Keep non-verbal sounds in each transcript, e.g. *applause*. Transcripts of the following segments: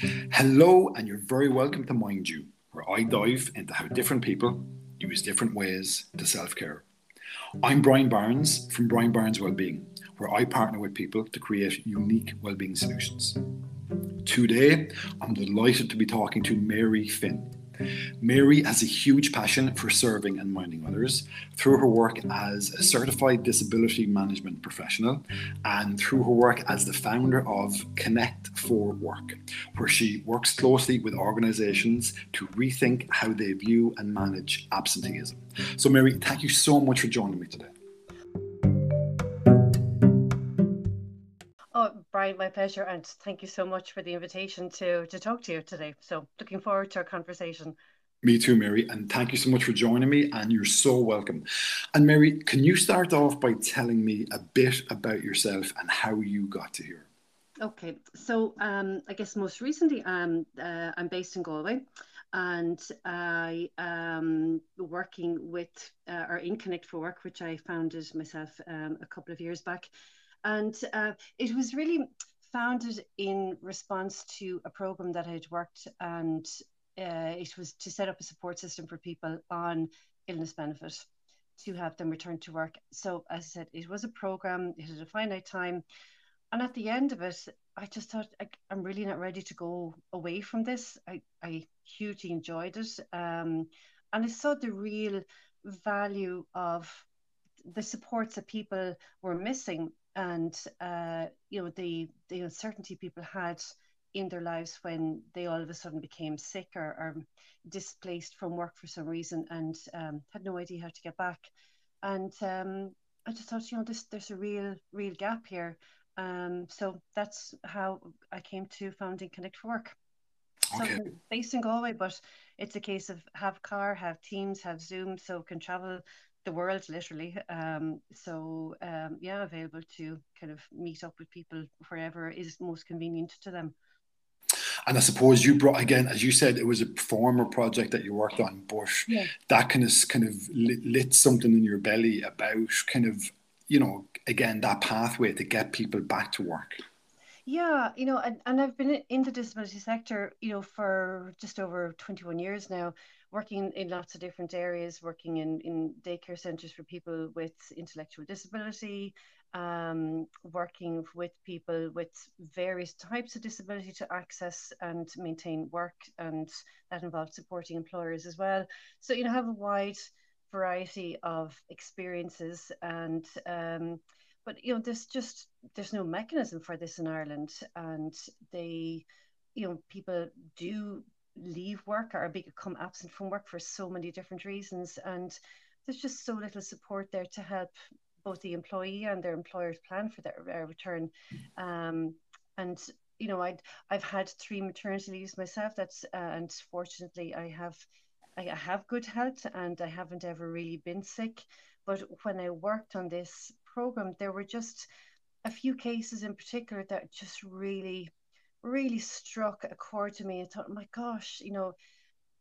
Hello, and you're very welcome to Mind You, where I dive into how different people use different ways to self care. I'm Brian Barnes from Brian Barnes Wellbeing, where I partner with people to create unique wellbeing solutions. Today, I'm delighted to be talking to Mary Finn. Mary has a huge passion for serving and minding others through her work as a certified disability management professional and through her work as the founder of Connect for Work, where she works closely with organizations to rethink how they view and manage absenteeism. So, Mary, thank you so much for joining me today. Oh, Brian, my pleasure, and thank you so much for the invitation to to talk to you today. So, looking forward to our conversation. Me too, Mary, and thank you so much for joining me. And you're so welcome. And Mary, can you start off by telling me a bit about yourself and how you got to here? Okay, so um, I guess most recently, um, uh, I'm based in Galway, and I am working with uh, or in Connect for Work, which I founded myself um, a couple of years back and uh, it was really founded in response to a program that I'd worked and uh, it was to set up a support system for people on illness benefit to have them return to work. So as I said, it was a program, it had a finite time. And at the end of it, I just thought I, am really not ready to go away from this. I, I hugely enjoyed it. Um, and I saw the real value of the supports that people were missing and uh, you know the the uncertainty people had in their lives when they all of a sudden became sick or, or displaced from work for some reason and um, had no idea how to get back. And um, I just thought, you know, this there's a real real gap here. Um, so that's how I came to founding Connect for Work. Okay. So based in Galway, but it's a case of have car, have Teams, have Zoom, so can travel the world literally. Um, so um, yeah, available to kind of meet up with people wherever is most convenient to them. And I suppose you brought again, as you said, it was a former project that you worked on, but yeah. that kind of kind of lit, lit something in your belly about kind of you know again that pathway to get people back to work. Yeah, you know, and, and I've been in the disability sector, you know, for just over 21 years now, working in lots of different areas, working in, in daycare centres for people with intellectual disability, um, working with people with various types of disability to access and maintain work, and that involves supporting employers as well. So, you know, have a wide variety of experiences and um, but you know there's just there's no mechanism for this in Ireland and they you know people do leave work or become absent from work for so many different reasons. And there's just so little support there to help both the employee and their employers plan for their uh, return. Um, and you know, I'd I've had three maternity leaves myself. That's uh, and fortunately, I have I have good health and I haven't ever really been sick. But when I worked on this program, there were just a few cases in particular that just really really struck a chord to me. I thought, my gosh, you know,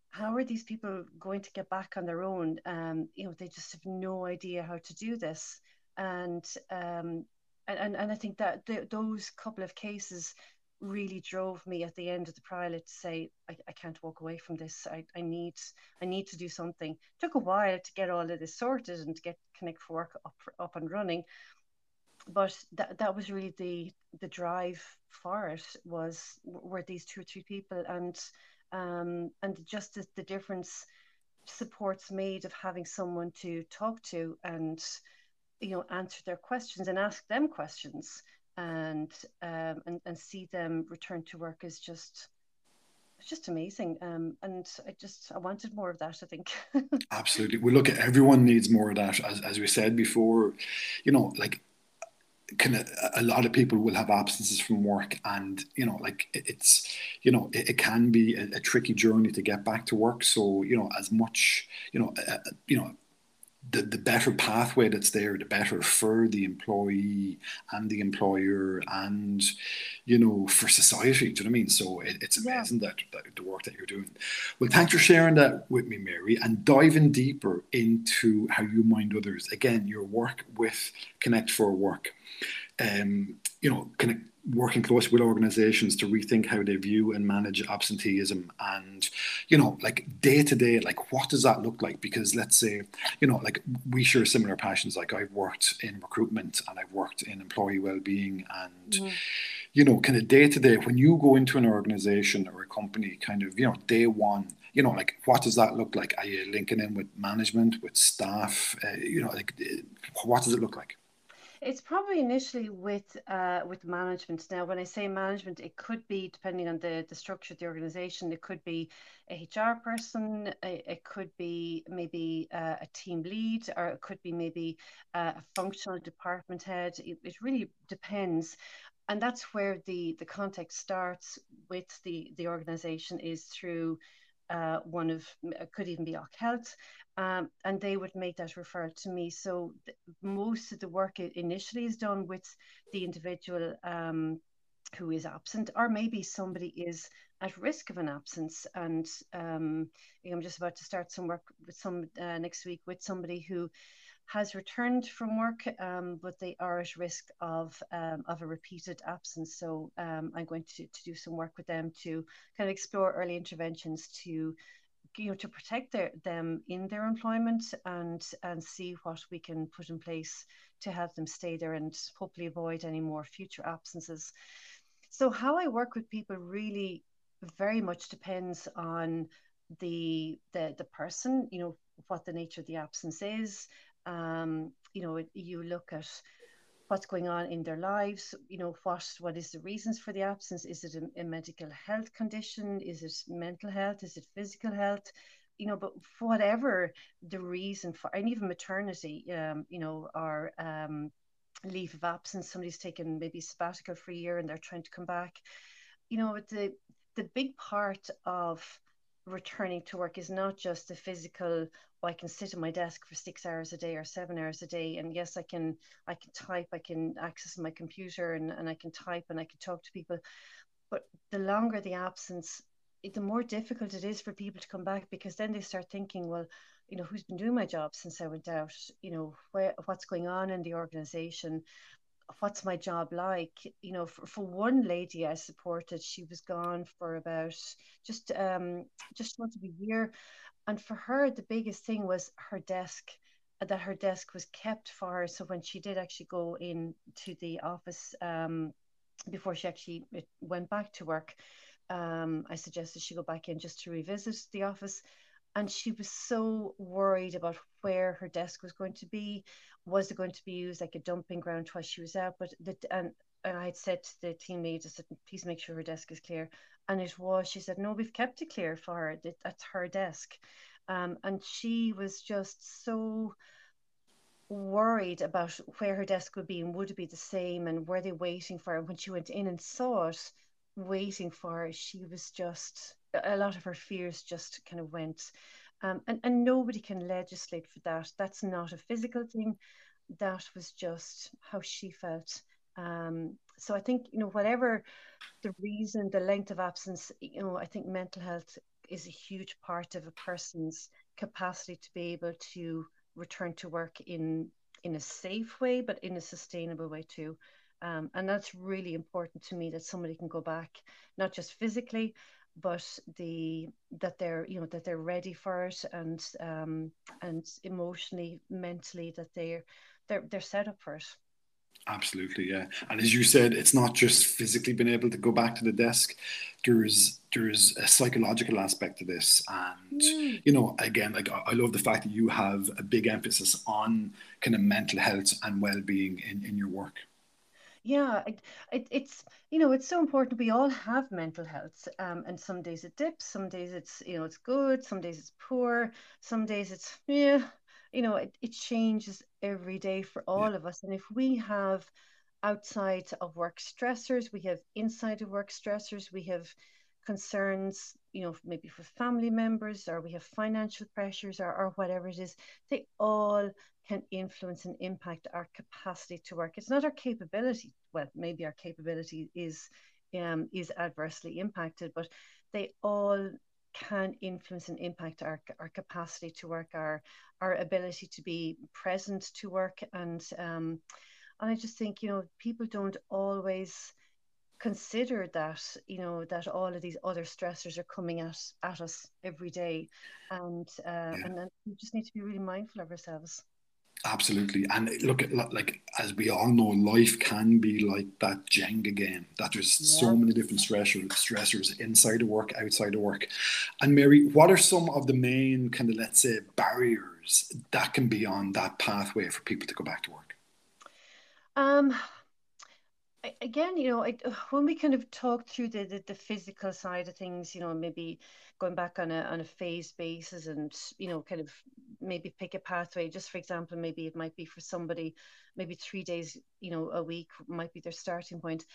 how are these people going to get back on their own? Um, you know, they just have no idea how to do this. And um, and, and I think that th- those couple of cases really drove me at the end of the pilot to say I, I can't walk away from this. I, I need I need to do something. It took a while to get all of this sorted and to get Connect for Work up, up and running but that that was really the the drive for it was were these two or three people and um and just the, the difference supports made of having someone to talk to and you know answer their questions and ask them questions. And um and, and see them return to work is just it's just amazing. Um, and i just i wanted more of that i think. *laughs* Absolutely. We look at everyone needs more of that. As, as we said before you know like kind of a lot of people will have absences from work and you know like it's you know it, it can be a, a, tricky journey to get back to work. So you know as much you know uh, you know the, the better pathway that's there, the better for the employee and the employer and, you know, for society. Do you know what I mean? So it, it's amazing yeah. that, that the work that you're doing. Well, thanks for sharing that with me, Mary, and diving deeper into how you mind others. Again, your work with Connect for Work. Um, you know, of working closely with organizations to rethink how they view and manage absenteeism and you know like day to day like what does that look like? Because let's say you know like we share similar passions. Like i've worked in recruitment and i've worked in employee well-being and mm-hmm. you know kind of day to day when you go into an organization or a company kind of you know day one you know like what does that look like? Are you linking in with management with staff? Uh, you know like what does it look like it's probably initially with uh, with management. Now, when I say management, it could be depending on the the structure of the organization. It could be a HR person. It, could be maybe uh, a team lead, or it could be maybe uh, a functional department head. It, it really depends and that's where the the context starts with the the organization is through uh, one of could even be Oc Health, um, and they would make that referral to me. So th- most of the work initially is done with the individual um, who is absent, or maybe somebody is at risk of an absence. And um, I'm just about to start some work with some uh, next week with somebody who has returned from work, um, but they are at risk of um, of a repeated absence. So um, I'm going to, to do some work with them to kind of explore early interventions to you know to protect their, them in their employment and and see what we can put in place to help them stay there and hopefully avoid any more future absences. So how I work with people really very much depends on the the the person you know what the nature of the absence is um, you know, you look at what's going on in their lives you know what what is the reasons for the absence? Is it a, a, medical health condition? Is it mental health? Is it physical health? You know but whatever the reason for and even maternity um, you know or um, leave of absence somebody's taken maybe sabbatical for a year and they're trying to come back. You know the the big part of returning to work is not just the physical oh, i can sit at my desk for six hours a day or seven hours a day and yes i can i can type i can access my computer and, and i can type and i can talk to people. But the longer the absence the more difficult it is for people to come back because then they start thinking well you know who's been doing my job since i went out? You know where what's going on in the organization what's my job like? You know for, for one lady i supported she was gone for about just um just about a year. And for her the biggest thing was her desk that her desk was kept for her. So when she did actually go in to the office um before she actually went back to work um i suggested she go back in just to revisit the office and she was so worried about where her desk was going to be was it going to be used like a dumping ground while she was out but the, and and I had said to the team lead, I said, please make sure her desk is clear. And it was, she said, no, we've kept it clear for her. That, that's her desk. Um, and she was just so worried about where her desk would be and would it be the same and were they waiting for her. When she went in and saw it, waiting for her, she was just, a lot of her fears just kind of went. Um, and, and nobody can legislate for that. That's not a physical thing. That was just how she felt. Um, so I think, you know, whatever the reason, the length of absence, you know, I think mental health is a huge part of a person's capacity to be able to return to work in in a safe way, but in a sustainable way too. Um, and that's really important to me that somebody can go back, not just physically, but the that they're you know that they're ready for it and um, and emotionally mentally that they're they're they're set up for it. Absolutely yeah. And as you said it's not just physically being able to go back to the desk. There's there's a psychological aspect to this. And mm. you know again like i love the fact that you have a big emphasis on kind of mental health and well-being in in your work yeah it, it, it's you know it's so important we all have mental health um, and some days it dips some days it's you know it's good some days it's poor some days it's yeah you know it, it changes every day for all yeah. of us and if we have outside of work stressors we have inside of work stressors we have concerns you know maybe for family members or we have financial pressures or, or whatever it is they all can influence and impact our capacity to work. It's not our capability. Well, maybe our capability is um, is adversely impacted, but they all can influence and impact our, our capacity to work, our our ability to be present to work, and um, and I just think you know people don't always consider that you know that all of these other stressors are coming at at us every day. And uh, yeah. and then we just need to be really mindful of ourselves. Absolutely. And look at like as we all know life can be like that jenga game that there's yeah. so many different stressors stressors inside of work outside of work. And mary what are some of the main kind of let's say barriers that can be on that pathway for people to go back to work? Um again, you know, I, *sighs* when we kind of talk through the, the, the physical side of things, you know, maybe going back on a on a phase basis, and you know, kind of maybe pick a pathway. Just for example, maybe it might be for somebody, maybe three days, you know, a week might be their starting point.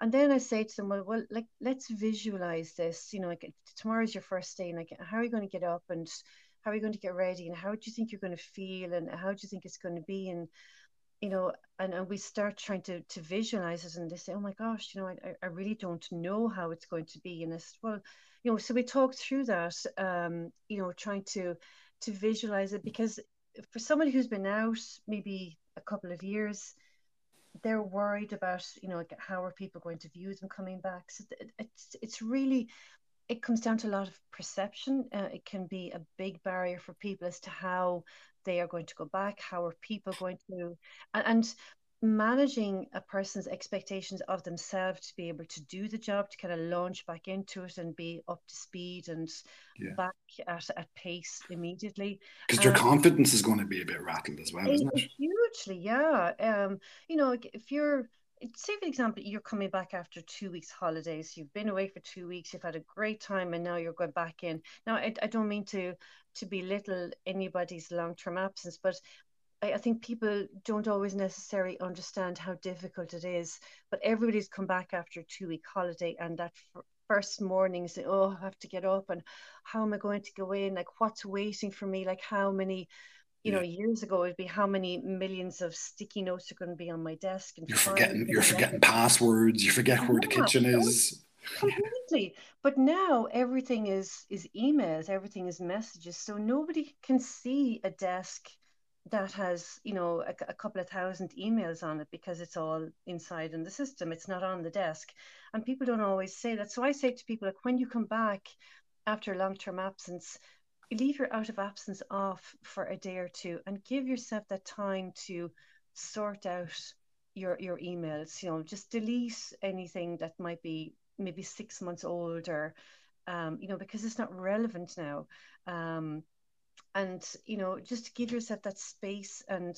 And then I say to them, well, well, like let's visualize this. You know, like tomorrow's your first day, and like how are you going to get up and how are you going to get ready, and how do you think you're going to feel, and how do you think it's going to be, and you know, and, and we start trying to to visualize it, and they say, "Oh my gosh, you know, I, I really don't know how it's going to be." And it's well, you know, so we talk through that, um, you know, trying to to visualize it because for someone who's been out maybe a couple of years, they're worried about, you know, how are people going to view them coming back. So it's it's really it comes down to a lot of perception. Uh, it can be a big barrier for people as to how they are going to go back how are people going to and, and managing a person's expectations of themselves to be able to do the job to kind of launch back into it and be up to speed and yeah. back at, at pace immediately because um, your confidence is going to be a bit rattled as well isn't it hugely yeah um you know if you're say for example you're coming back after two weeks holidays you've been away for two weeks you've had a great time and now you're going back in. Now i, I don't mean to to belittle anybody's long-term absence but I, I think people don't always necessarily understand how difficult it is but everybody's come back after a two week holiday and that first morning say oh i have to get up and how am i going to go in? Like what's waiting for me? Like how many you know, years ago it'd be how many millions of sticky notes are going to be on my desk. And you're forgetting, you're forgetting passwords. You forget where yeah, the kitchen is. Completely, but now everything is is emails. Everything is messages. So nobody can see a desk that has you know a, a, couple of thousand emails on it because it's all inside in the system it's not on the desk and people don't always say that so i say to people like when you come back after long-term absence leave your out of absence off for a day or two and give yourself that time to sort out your your emails you know just delete anything that might be maybe six months old or um, you know because it's not relevant now. Um, and you know just give yourself that space and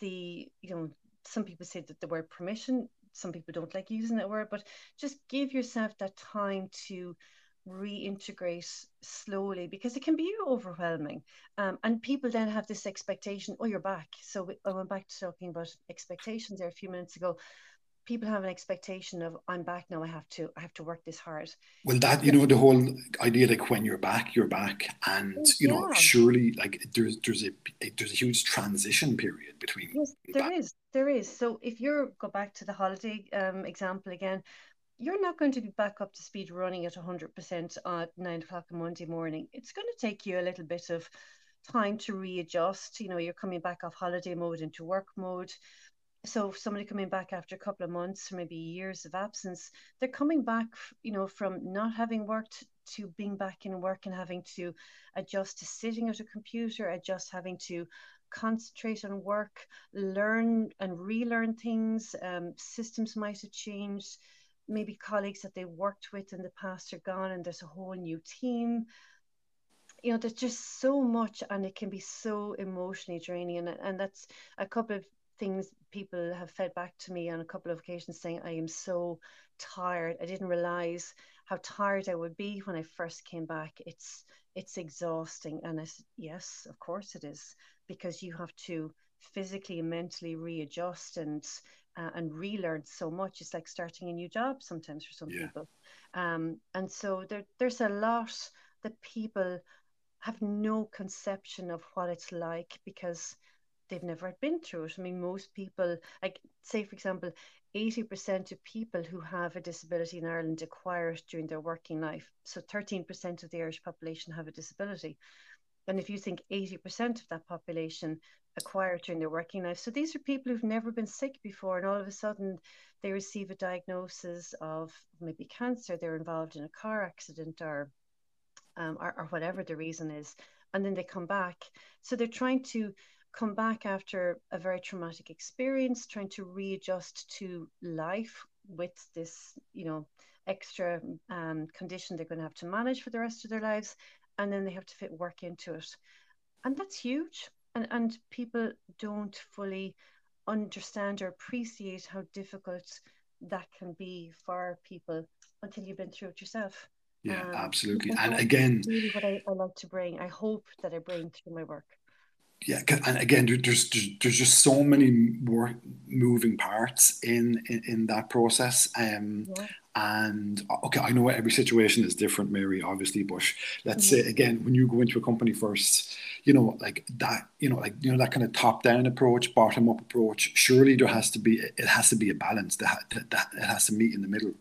the you know some people say that the word permission some people don't like using that word but just give yourself that time to reintegrate slowly because it can be overwhelming. Um, and people then have this expectation oh you're back. So i went back to talking about expectations there a few minutes ago. People have an expectation of i'm back now. I have to i have to work this hard. Well that you know the whole idea like when you're back you're back. And you know yeah. surely like there's there's a there's a huge transition period between yes there back. is there is. So if you go back to the holiday um, example again you're not going to be back up to speed running at 100% at nine o'clock on Monday morning. It's going to take you a little bit of time to readjust. You know, you're coming back off holiday mode into work mode. So, somebody coming back after a couple of months or maybe years of absence, they're coming back, you know, from not having worked to being back in work and having to adjust to sitting at a computer, adjust having to concentrate on work, learn and relearn things. Um, systems might have changed maybe colleagues that they worked with in the past are gone and there's a whole new team. You know there's just so much and it can be so emotionally draining. And, and that's a couple of things people have fed back to me on a couple of occasions saying i am so tired. I didn't realize how tired i would be when i first came back. It's it's exhausting. And I said, yes of course it is because you have to physically and mentally readjust and uh, and relearn so much. It's like starting a new job sometimes for some yeah. people. Um, and so there, there's a lot that people have no conception of what it's like because they've never been through it. I mean, most people, like, say, for example, 80% of people who have a disability in Ireland acquire it during their working life. So 13% of the Irish population have a disability. And if you think 80% of that population acquired during their working life. So these are people who've never been sick before, and all of a sudden they receive a diagnosis of maybe cancer. They're involved in a car accident or, um, or, or whatever the reason is, and then they come back. So they're trying to come back after a very traumatic experience, trying to readjust to life with this, you know, extra um, condition they're going to have to manage for the rest of their lives, and then they have to fit work into it, and that's huge. And and people don't fully understand or appreciate how difficult that can be for people until you've been through it yourself. Yeah, um, absolutely. And again, really what I, I like to bring. I hope that I bring through my work yeah, and again, there's, there's just so many more moving parts in in, in that process. Um, yeah. And okay, I know every situation is different, Mary, obviously, but let's mm-hmm. say again, when you go into a company first, you know, like that, you know, like you know that kind of top-down approach, bottom-up approach. Surely there has to be it has to be a balance that that, that it has to meet in the middle.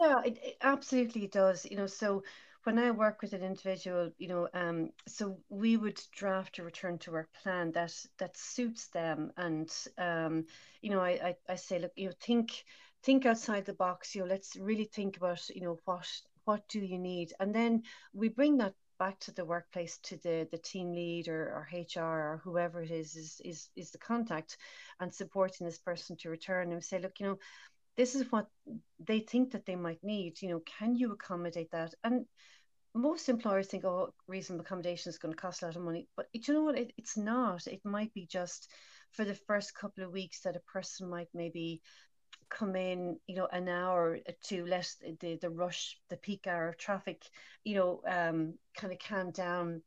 Yeah, it, it absolutely does. You know, so when I work with an individual, you know, um, so we would draft a return to work plan that that suits them, and um, you know, I, I, I say, look, you know, think think outside the box. You know, let's really think about, you know, what what do you need, and then we bring that back to the workplace to the the team lead or, or HR or whoever it is is is is the contact and supporting this person to return and say look you know this is what they think that they might need you know can you accommodate that and most employers think, oh, reasonable accommodation is going to cost a lot of money. But you know what? It, it's not. It might be just for the first couple of weeks that a person might maybe come in, you know, an hour to let the, the rush, the peak hour of traffic, you know, um, kind of calm down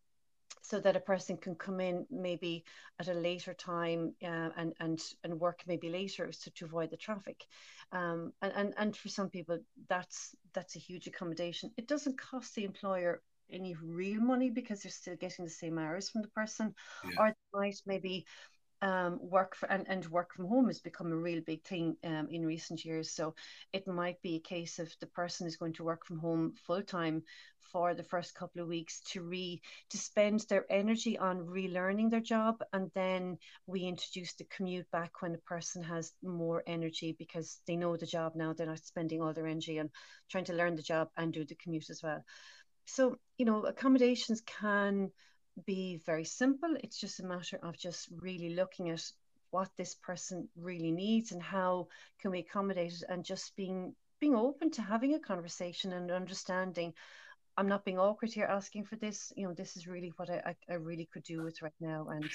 so that a person can come in maybe at a later time uh, and and and work maybe later so to avoid the traffic. Um, and, and and for some people that's that's a huge accommodation. It doesn't cost the employer any real money because they're still getting the same hours from the person. Yeah. or they might maybe um, work for and, and work from home has become a real big thing um, in recent years. So it might be a case of the person is going to work from home full time for the first couple of weeks to re to spend their energy on relearning their job, and then we introduce the commute back when the person has more energy because they know the job now. They're not spending all their energy on trying to learn the job and do the commute as well. So you know accommodations can be very simple. It's just a matter of just really looking at what this person really needs and how can we accommodate it and just being being open to having a conversation and understanding I'm not being awkward here asking for this. You know, this is really what I, I, I really could do with right now. And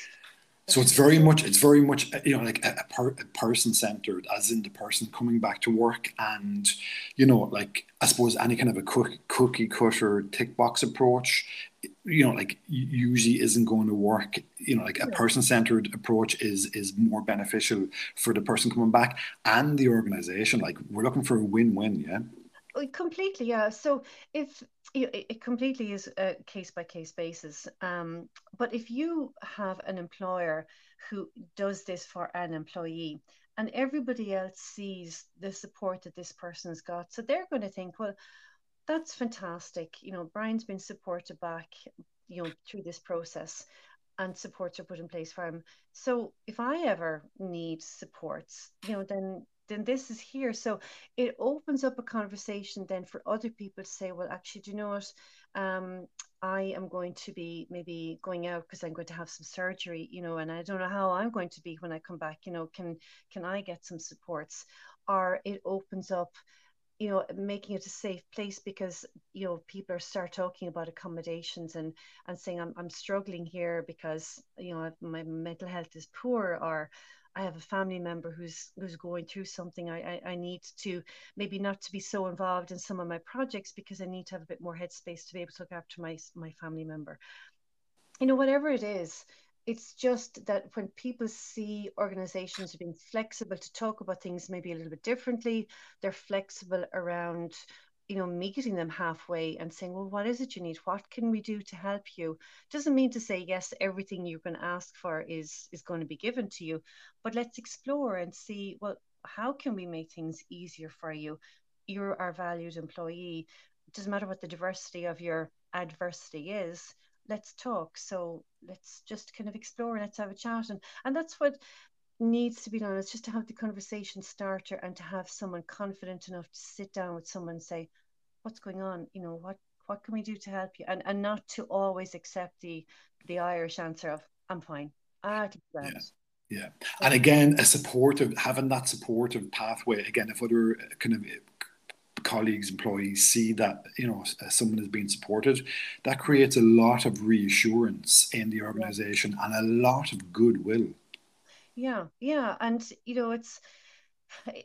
so it's very much it's very much uh, you know like a, a, per, a person centered as in the person coming back to work and you know like i suppose any kind of a cook, cookie cutter tick box approach you know like usually isn't going to work. You know like a person centered approach is is more beneficial for the person coming back and the organization. Like we're looking for a win-win yeah? Oh, completely yeah. So if it completely is a case by case basis. Um, but if you have an employer who does this for an employee and everybody else sees the support that this person has got, so they're going to think, well, that's fantastic. You know, Brian's been supported back, you know, through this process and supports are put in place for him. So if I ever need supports, you know, then then this is here. So it opens up a conversation then for other people to say, well, actually, do you know what? Um, I am going to be maybe going out because I'm going to have some surgery, you know, and I don't know how I'm going to be when I come back. You know, can can I get some supports? Or it opens up you know making it a safe place because you know people are start talking about accommodations and and saying i'm, I'm struggling here because you know my mental health is poor or I have a family member who's who's going through something. I, I, I need to maybe not to be so involved in some of my projects because I need to have a bit more headspace to be able to look after my my family member. You know, whatever it is, it's just that when people see organizations being flexible to talk about things maybe a little bit differently, they're flexible around you know, meeting them halfway and saying, well, what is it you need? What can we do to help you? Doesn't mean to say, yes, everything you're going to ask for is, is going to be given to you, but let's explore and see, well, how can we make things easier for you? You're our valued employee. It doesn't matter what the diversity of your adversity is, let's talk. So let's just kind of explore, let's have a chat. And, and that's what needs to be done is just to have the conversation starter and to have someone confident enough to sit down with someone and say, what's going on? You know, what, what can we do to help you? And, and not to always accept the, the Irish answer of, I'm fine. Ah, yeah. yeah. And again, a supportive, having that supportive pathway, again, if other kind of colleagues, employees see that you know someone is being supported, that creates a lot of reassurance in the organization and a lot of goodwill. Yeah, yeah, and you know it's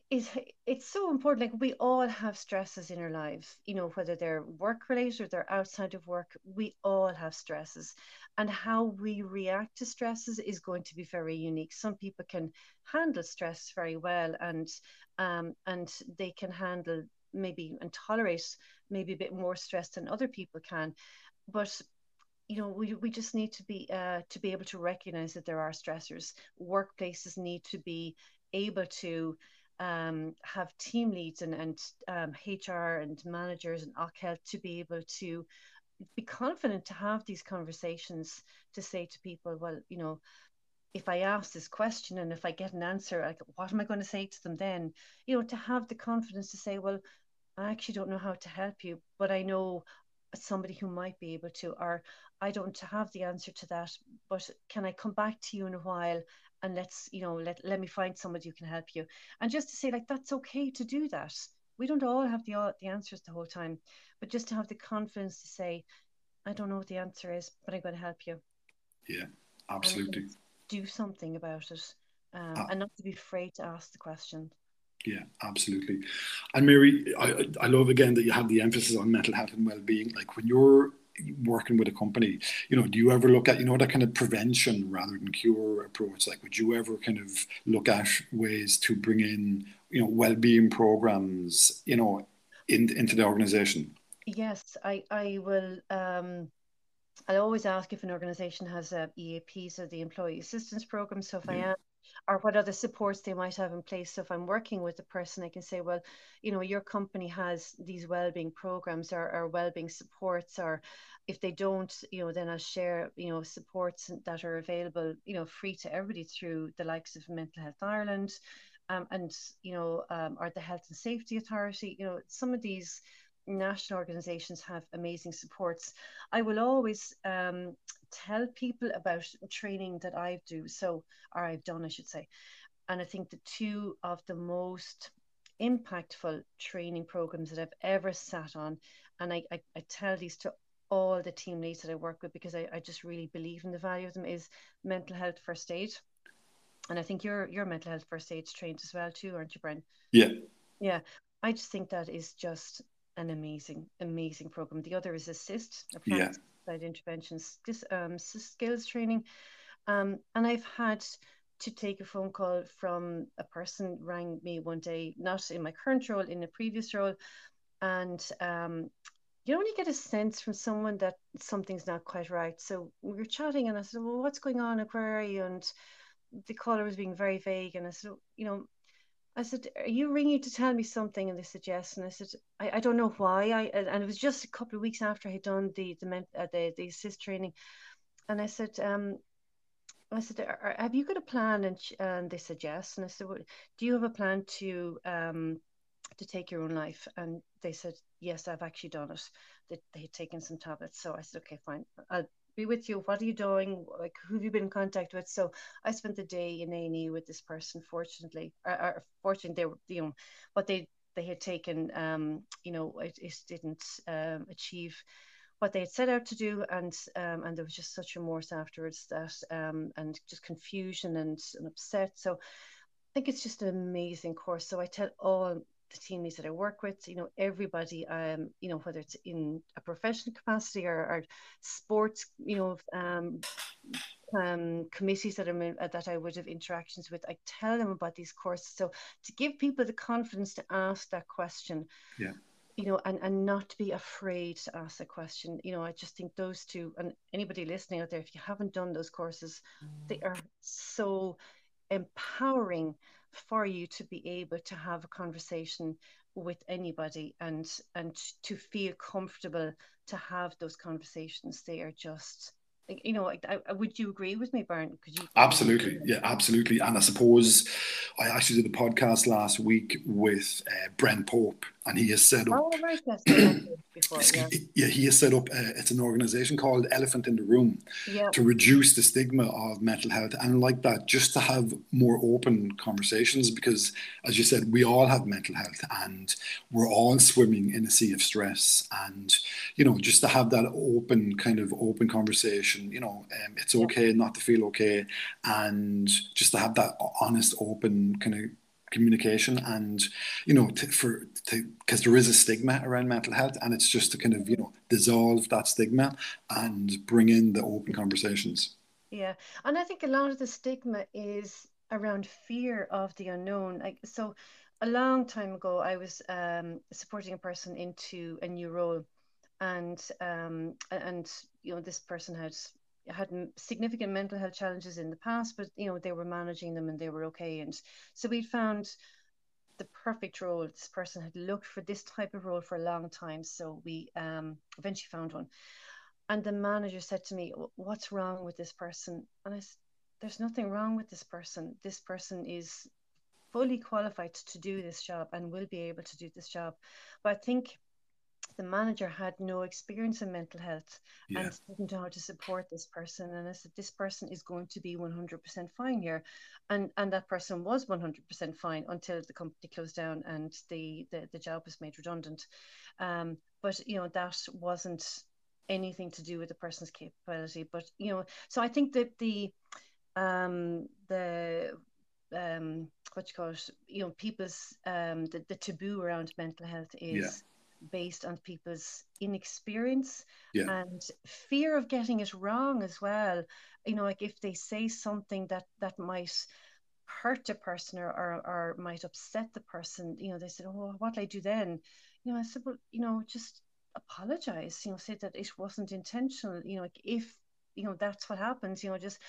it's it's so important. Like we all have stresses in our lives, you know, whether they're work related or they're outside of work. We all have stresses, and how we react to stresses is going to be very unique. Some people can handle stress very well, and um, and they can handle maybe and tolerate maybe a bit more stress than other people can but you know we, we just need to be uh, to be able to recognize that there are stressors workplaces need to be able to um, have team leads and, and um, hr and managers and Oc Health to be able to be confident to have these conversations to say to people well you know if I ask this question and if I get an answer, like what am I going to say to them then? You know, to have the confidence to say, well, I actually don't know how to help you, but I know somebody who might be able to, or I don't have the answer to that, but can I come back to you in a while and let's, you know, let, let me find somebody who can help you. And just to say, like, that's okay to do that. We don't all have the, the answers the whole time, but just to have the confidence to say, I don't know what the answer is, but I'm going to help you. Yeah, absolutely. Do something about it um, uh, and not to be afraid to ask the question. Yeah, absolutely. And Mary, I, I love again that you have the emphasis on mental health and well-being. Like when you're working with a company, you know, do you ever look at, you know, that kind of prevention rather than cure approach? Like, would you ever kind of look at ways to bring in, you know, well-being programs, you know, in, into the organization? Yes, I, I will. Um, I always ask if an organization has a EAP, so the Employee Assistance Program. So if yeah. I am or what other supports they might have in place. So if I'm working with a person, I can say, well, you know, your company has these well-being programs or, or well-being supports, or if they don't, you know, then I'll share, you know, supports that are available, you know, free to everybody through the likes of Mental Health Ireland, um, and you know, um, or the Health and Safety Authority. You know, some of these national organizations have amazing supports. I will always um, tell people about training that I do, so or I've done, I should say. And I think the two of the most impactful training programs that I've ever sat on, and I, I, I tell these to all the team leads that I work with because I, I just really believe in the value of them is mental health first aid. And I think you're you're mental health first aid trained as well too, aren't you, Brian? Yeah. Yeah. I just think that is just an amazing, amazing program. The other is ASIST, a yeah. side um, skills training. Um, and I've had to take a phone call from a person rang me one day, not in my current role, in a previous role, and um, you only get a sense from someone that something's not quite right. So we were chatting, and I said, "Well, what's going on? Where are you?" And the caller was being very vague, and I said, "You know, I said, "Are you ringing to tell me something?" And they said yes. And I said, "I, I don't know why." I and it was just a couple of weeks after I had done the the uh, the, the ASIST training, and I said, um, I said, "Have you got a plan?" And, and they said yes. And I said, well, "Do you have a plan to um to take your own life?" And they said, "Yes, I've actually done it." They, they had taken some tablets. So I said, "Okay, fine. I'll be with you. What are you doing? Like, who have you been in contact with? So I spent the day in A&E with this person, fortunately, or, or fortunately, they were, you know, but they, they had taken, um, you know, it, it didn't um, achieve what they had set out to do. And, um, and there was just such remorse afterwards that, um, and just confusion and, and upset. So I think it's just an amazing course. So I tell all the team leads that I work with, you know, everybody, um, you know, whether it's in a professional capacity or, or sports, you know, um, um, committees that I'm in, uh, that I would have interactions with, I tell them about these courses. So to give people the confidence to ask that question, yeah, you know, and and not to be afraid to ask that question. You know, I just think those two, and anybody listening out there, if you haven't done those courses, they are so empowering for you to be able to have a conversation with anybody and and to feel comfortable to have those conversations. They are just you know, I, I, would you agree with me, Bern? Could you? Absolutely, yeah, absolutely. And I suppose I actually did a podcast last week with uh, Brent Pope, and he has set up. Oh, right, yes, before, yeah. yeah. he has set up. Uh, it's an organisation called Elephant in the Room to reduce the stigma of mental health, and like that, just to have more open conversations. Because, as you said, we all have mental health, and we're all swimming in a sea of stress, and you know, just to have that open kind of open conversation. You know, um, it's okay not to feel okay, and just to have that honest, open kind of communication and you know to, for because there is a stigma around mental health and it's just to kind of you know dissolve that stigma and bring in the open conversations. Yeah and i think a lot of the stigma is around fear of the unknown like so a long time ago i was um, supporting a person into a new role and um, and you know this person had had significant mental health challenges in the past, but you know they were managing them and they were okay. And so we found the perfect role. This person had looked for this type of role for a long time, so we um, eventually found one. And the manager said to me, "What's wrong with this person?" And I said, "There's nothing wrong with this person. This person is fully qualified to do this job and will be able to do this job." But I think the manager had no experience in mental health yeah. and didn't know how to support this person. And I said, this person is going to be 100% fine here. And, and that person was 100% fine until the company closed down and the, the, the job was made redundant. Um, but, you know, that wasn't anything to do with the person's capability. But, you know, so I think that the, um, the, um, what you call it, you know, people's, um, the, the taboo around mental health is, yeah based on people's inexperience yeah. and fear of getting it wrong as well. You know like if they say something that that might hurt a person or, or, or might upset the person you know they said oh what'll i do then? You know i said well you know just apologize you know say that it wasn't intentional. You know like if you know that's what happens you know just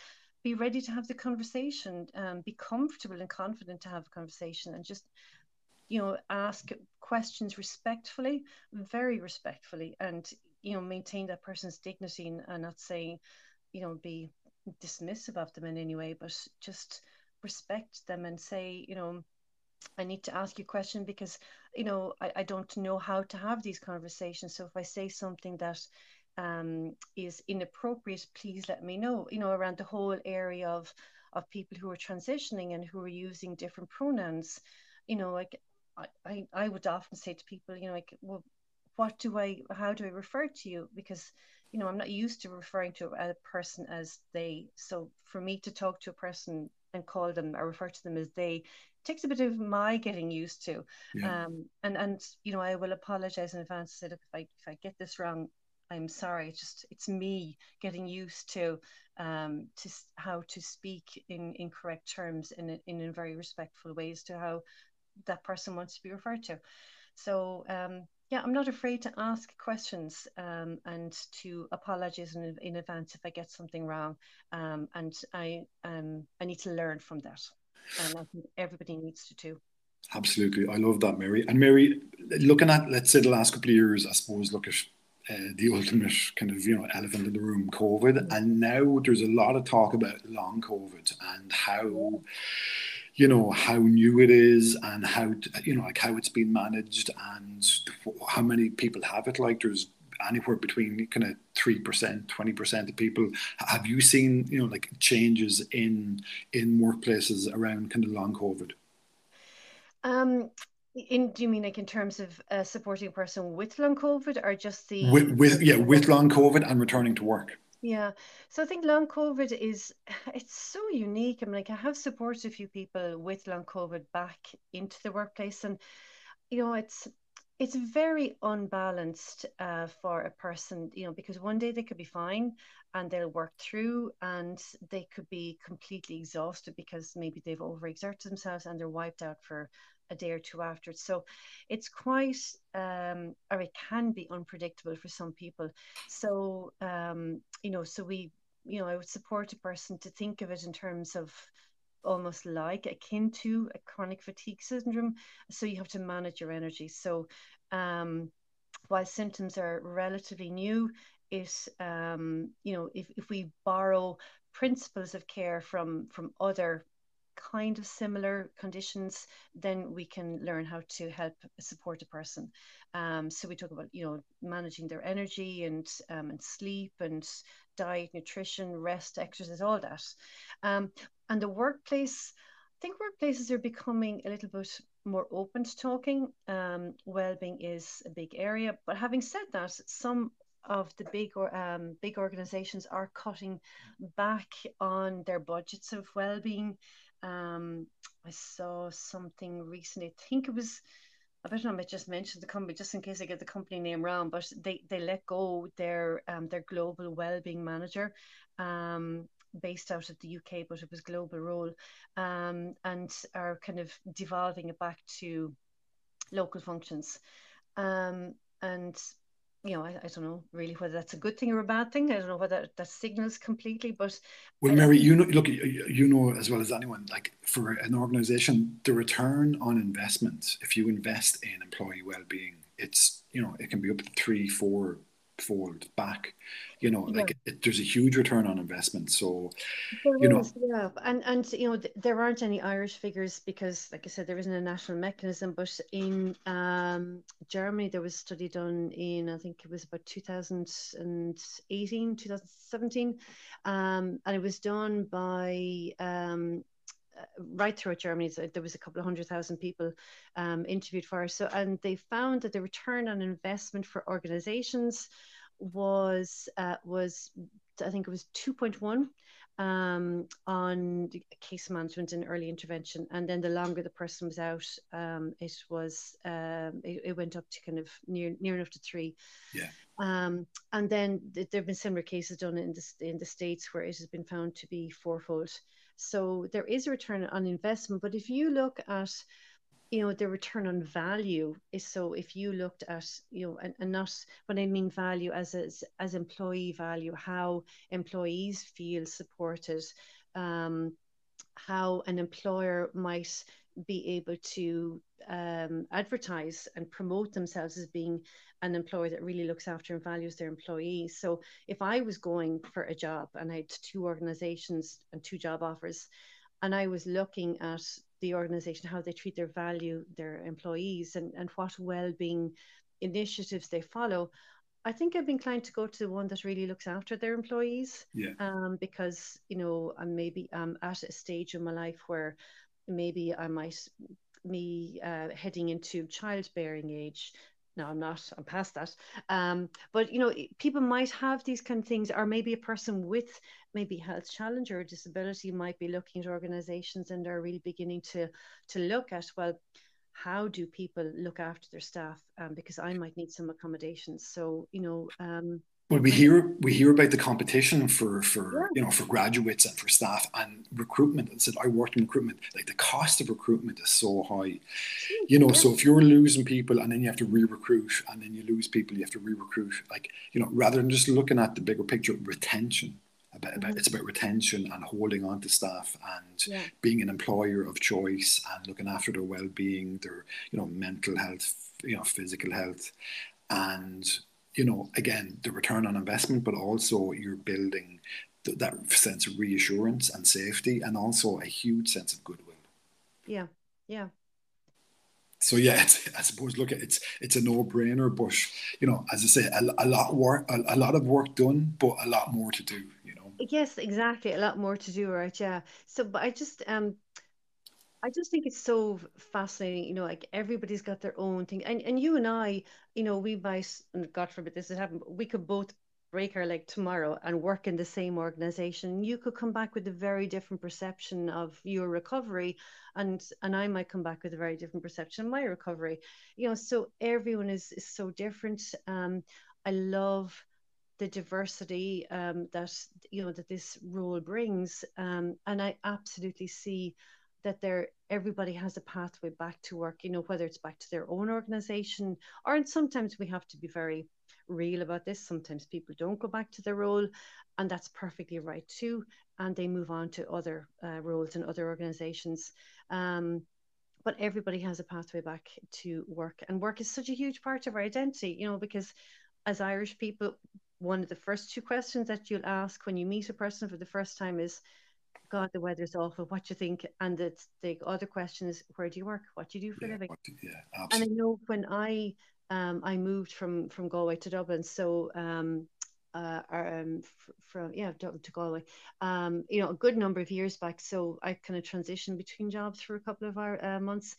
be ready to have the conversation um, be comfortable and confident to have a conversation and just you know ask questions respectfully very respectfully and you know maintain that person's dignity and, and not say you know be dismissive of them in any way but just respect them and say you know I need to ask you a question because you know I, I don't know how to have these conversations. So if I say something that um, is inappropriate please let me know you know around the whole area of of people who are transitioning and who are using different pronouns. You know like I, I would often say to people, you know, like, well, what do I, how do I refer to you? Because, you know, I'm not used to referring to a person as they. So for me to talk to a person and call them or refer to them as they takes a bit of my getting used to. Yeah. Um, and, and, you know, I will apologize in advance. Say, look, if I, if I get this wrong, I'm sorry. It's just, it's me getting used to, um, to how to speak in, in correct terms in, in, in very respectful ways to how that person wants to be referred to. So um, yeah, I'm not afraid to ask questions um, and to apologize in, in, advance if I get something wrong. Um, and I um, I need to learn from that. And I think everybody needs to too. Absolutely. I love that, Mary. And Mary, looking at, let's say, the last couple of years, I suppose, look at uh, the ultimate kind of, you know, elephant in the room, COVID. And now there's a lot of talk about long COVID and how you know how new it is and how you know like how it's been managed and how many people have it. Like there's anywhere between kind of 3% 20% of people. Have you seen you know like changes in in workplaces around kind of long covid? Um in do you mean like in terms of uh, supporting a person with long covid or just the with, with yeah with long covid and returning to work yeah. So I think long COVID is *sighs* it's so unique. I mean, like I have supported a few people with long COVID back into the workplace, and you know, it's it's very unbalanced uh, for a person, you know, because one day they could be fine and they'll work through, and they could be completely exhausted because maybe they've overexerted themselves and they're wiped out for a day or two after. So it's quite, um, or it can be unpredictable for some people. So, um, you know, so we, you know, I would support a person to think of it in terms of almost like akin to a chronic fatigue syndrome. So you have to manage your energy. So um, while symptoms are relatively new, it um, you know if, if we borrow principles of care from from other kind of similar conditions, then we can learn how to help support a person. Um, so we talk about you know managing their energy and um, and sleep and diet, nutrition, rest, exercise, all that. Um, and the workplace, I think workplaces are becoming a little bit more open to talking. Um, well-being is a big area, but having said that, some of the big or um, big organizations are cutting back on their budgets of well-being. Um, I saw something recently. I think it was. I better not just mention the company just in case I get the company name wrong. But they they let go their um, their global well-being manager, um, based out of the UK, but it was global role, um, and are kind of devolving it back to local functions. Um, and you know, I, I don't know really whether that's a good thing or a bad thing. I don't know whether that signals completely, but well, Mary, you know, look, you know as well as anyone, like for an organization, the return on investment, if you invest in employee well-being, it's you know, it can be up to three, four fold back you know yeah. like it, there's a huge return on investment. So there you is, know yeah. And and you know th- there aren't any irish figures because like i said there isn't a national mechanism. But in um, germany there was a study done in i think it was about 2018 2017 um, and it was done by um, right throughout Germany, so there was a couple of hundred thousand people um, interviewed for. Us. So, and they found that the return on investment for organisations was uh, was I think it was two point one um, on case management and early intervention, and then the longer the person was out, um, it was um, it, it, went up to kind of near near enough to three. Yeah. Um, and then th- there have been similar cases done in the in the states where it has been found to be fourfold. So there is a return on investment. But if you look at, you know, the return on value is so if you looked at, you know, and, and not when I mean value as as, as employee value, how employees feel supported, um, how an employer might be able to um, advertise and promote themselves as being an employer that really looks after and values their employees. So if I was going for a job and I had two organizations and two job offers, and I was looking at the organization, how they treat their value, their employees, and, and what well-being initiatives they follow, I think I'd be inclined to go to the one that really looks after their employees. Yeah. Um, because you know, I'm maybe I'm at a stage in my life where maybe I might me uh, heading into childbearing age. No i'm not. I'm past that. Um, but you know people might have these kind of things or maybe a person with maybe health challenge or disability might be looking at organizations and they're really beginning to to look at well how do people look after their staff? Um, because i might need some accommodations so you know um, well, we hear we hear about the competition for for yeah. you know for graduates and for staff and recruitment. And said I worked in recruitment. Like the cost of recruitment is so high, you know. Yeah. So if you're losing people and then you have to re-recruit and then you lose people, you have to re-recruit. Like you know, rather than just looking at the bigger picture, retention. About, about, mm-hmm. it's about retention and holding on to staff and yeah. being an employer of choice and looking after their well-being, their you know mental health, you know physical health, and you know, again, the return on investment, but also you're building th- that sense of reassurance and safety, and also a huge sense of goodwill. Yeah, yeah. So yeah, I suppose look, it's it's a no-brainer, but you know, as I say, a, a lot work, a, a lot of work done, but a lot more to do. You know. Yes, exactly, a lot more to do, right? Yeah. So, but I just um I just think it's so fascinating, you know, like everybody's got their own thing. And and you and I, you know, we might, and God forbid this has happened, we could both break our leg tomorrow and work in the same organization. You could come back with a very different perception of your recovery, and and I might come back with a very different perception of my recovery. You know, so everyone is, is so different. Um, I love the diversity um, that you know that this role brings, um, and I absolutely see that they're everybody has a pathway back to work you know whether it's back to their own organization or and sometimes we have to be very real about this sometimes people don't go back to their role and that's perfectly right too and they move on to other uh, roles in other organizations. Um, but everybody has a pathway back to work and work is such a huge part of our identity you know because as irish people one of the first two questions that you'll ask when you meet a person for the first time is God, the weather's awful. What do you think? And the, the other question is, where do you work? What do you do for yeah, a living? Do, yeah, absolutely. And I know when I um, I moved from from Galway to Dublin, so um, uh, um, from yeah Dublin to Galway, um, you know, a good number of years back. So I kind of transitioned between jobs for a couple of our uh, months,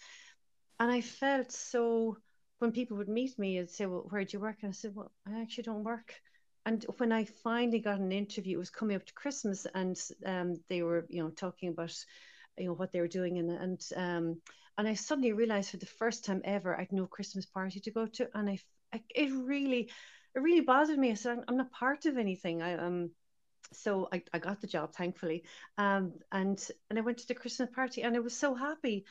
and I felt so. When people would meet me and say, "Well, where do you work?" and I said, "Well, I actually don't work." And when I finally got an interview, it was coming up to Christmas, and um, they were, you know, talking about, you know, what they were doing, and and um, and I suddenly realized for the first time ever, I'd no Christmas party to go to, and I, I it really, it really bothered me. I said, I'm, I'm not part of anything. I um, so I, I got the job, thankfully, um, and and I went to the Christmas party, and I was so happy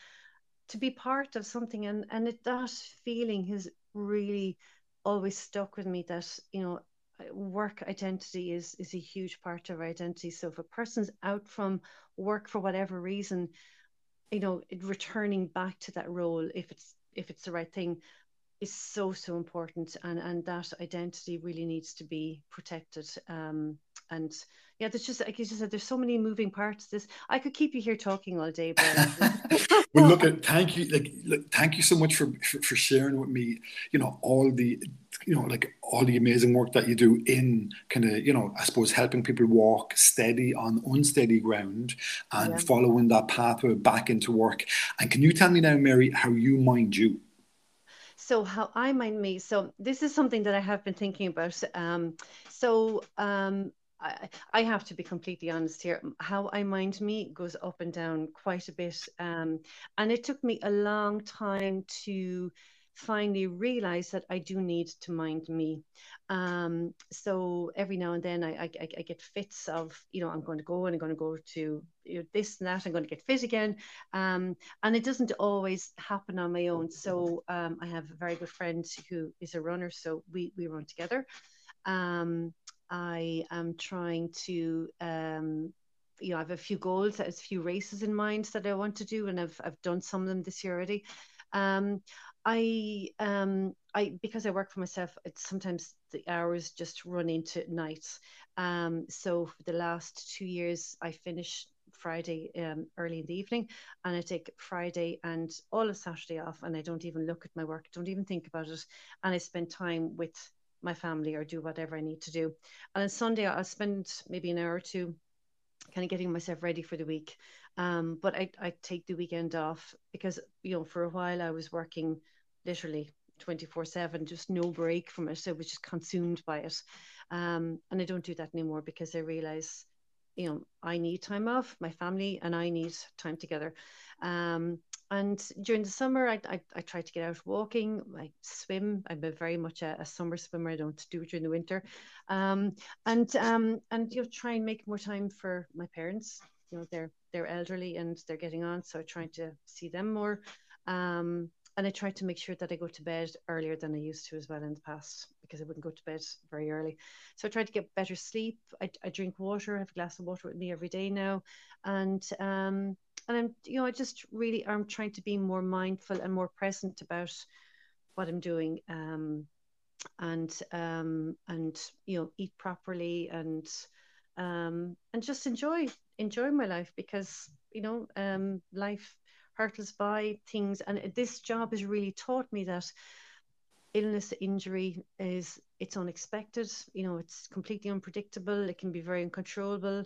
to be part of something, and and it, that feeling has really always stuck with me. That you know work identity is is a huge part of our identity. So if a person's out from work for whatever reason, you know, returning back to that role, if it's if it's the right thing, is so so important, and and that identity really needs to be protected. Um, and yeah, there's just like you just said, there's so many moving parts. This I could keep you here talking all day. But *laughs* well, look, at thank you, like, look, thank you so much for, for for sharing with me. You know all the you know, like all the amazing work that you do in kind of, you know, I suppose helping people walk steady on unsteady ground and yeah. following that pathway back into work. And can you tell me now, Mary, how you mind you? So how I mind me. So this is something that I have been thinking about. Um, so um, I, I have to be completely honest here. How I mind me goes up and down quite a bit, um, and it took me a long time to finally realize that I do need to mind me. Um, so every now and then I, I, I, get fits of, you know, I'm going to go and I'm going to go to you know, this and that, I'm going to get fit again. Um, and it doesn't always happen on my own. So um, I have a very good friend who is a runner. So we, we run together. Um, I am trying to um, you know, I have a few goals, a few races in mind that I want to do, and I've I've done some of them this year already. Um, I um I because I work for myself, it's sometimes the hours just run into nights. Um, so for the last two years, I finish Friday um, early in the evening, and I take Friday and all of Saturday off, and I don't even look at my work, don't even think about it, and I spend time with my family or do whatever I need to do. And on Sunday, I'll spend maybe an hour or two kind of getting myself ready for the week. Um, but I, I take the weekend off because, you know, for a while I was working literally 24 7, just no break from it. So I was just consumed by it. Um, and I don't do that anymore because I realize, you know, I need time off, my family and I need time together. Um, and during the summer, I, I, I, try to get out walking. I swim. I'm a very much a, a summer swimmer. I don't do it during the winter. Um, and um, and you know, try and make more time for my parents. You know, they're they're elderly and they're getting on, so trying to see them more. Um, and I try to make sure that I go to bed earlier than I used to as well in the past because I wouldn't go to bed very early. So I try to get better sleep. I, I drink water. I have a glass of water with me every day now, and um, and I'm you know I just really I'm trying to be more mindful and more present about what I'm doing. Um, and um, and you know eat properly and um, and just enjoy enjoy my life because you know um, life hurtles by things. And this job has really taught me that illness, injury is it's unexpected. You know, it's completely unpredictable. It can be very uncontrollable.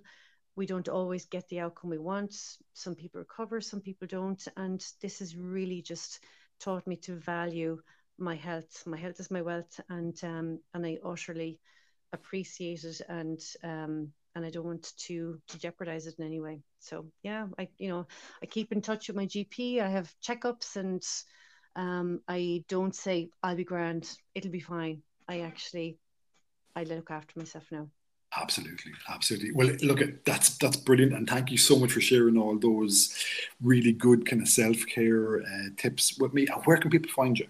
We don't always get the outcome we want. Some people recover, some people don't. And this has really just taught me to value my health. My health is my wealth, and um, and I utterly appreciate it and um, and I don't want to to jeopardize it in any way. So yeah, I you know I keep in touch with my GP. I have checkups, and um, I don't say I'll be grand. It'll be fine. I actually I look after myself now. Absolutely, absolutely. Well, look, at that's that's brilliant, and thank you so much for sharing all those really good kind of self care uh, tips with me. And Where can people find you?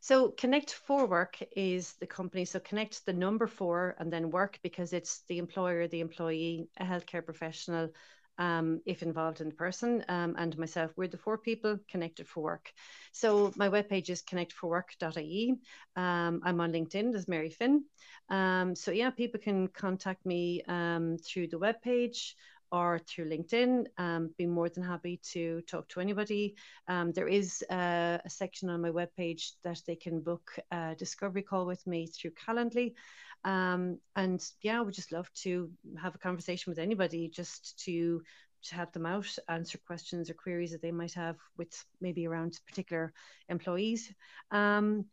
So Connect for Work is the company. So connect the number four and then work because it's the employer, the employee, a healthcare professional, um, if involved in the person, um, and myself. We're the four people connected for work. So my webpage is connect4work.ie. Um, I'm on LinkedIn as Mary Finn. Um, so yeah, people can contact me um, through the webpage or through LinkedIn. Um, be more than happy to talk to anybody. Um, there is a, a, section on my webpage that they can book a discovery call with me through Calendly. Um, and yeah, I would just love to have a conversation with anybody just to to help them out, answer questions or queries that they might have with maybe around particular employees. Um,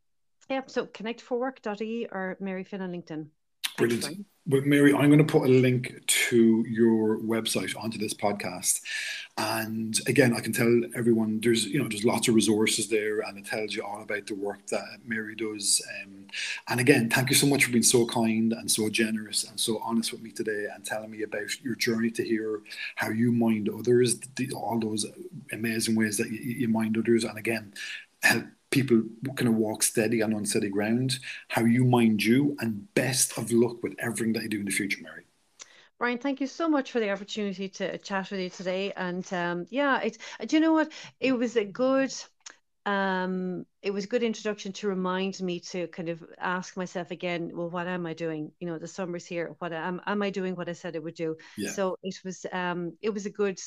yeah, so connect4work.ie or Mary Finn on LinkedIn. Brilliant. Well, Mary, I'm going to put a link to your website onto this podcast. And again, I can tell everyone there's you know there's lots of resources there, and it tells you all about the work that Mary does. Um, and again, thank you so much for being so kind and so generous and so honest with me today, and telling me about your journey to hear how you mind others, the, all those amazing ways that you, you mind others, and again, help people kind of walk steady and on unsteady ground, how you mind you, and best of luck with everything that you do in the future, Mary. Brian, thank you so much for the opportunity to chat with you today. And um, yeah, it's do you know what? It was a good um, it was a good introduction to remind me to kind of ask myself again, well, what am I doing? You know, the summer's here. What am am I doing what I said I would do? Yeah. So it was um it was a good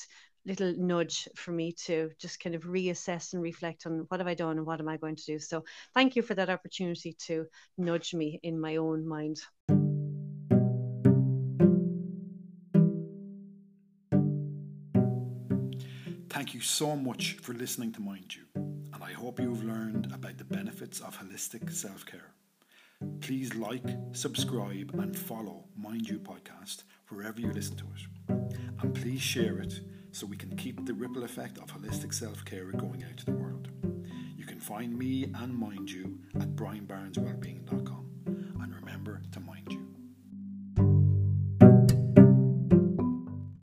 little nudge for me to just kind of reassess and reflect on what have I done and what am I going to do. So thank you for that opportunity to nudge me in my own mind. Thank you so much for listening to Mind You, and I hope you've learned about the benefits of holistic self care. Please like, subscribe, and follow Mind You podcast wherever you listen to it. And please share it so we can keep the ripple effect of holistic self care going out to the world. You can find me and Mind You at brianbarneswellbeing.com.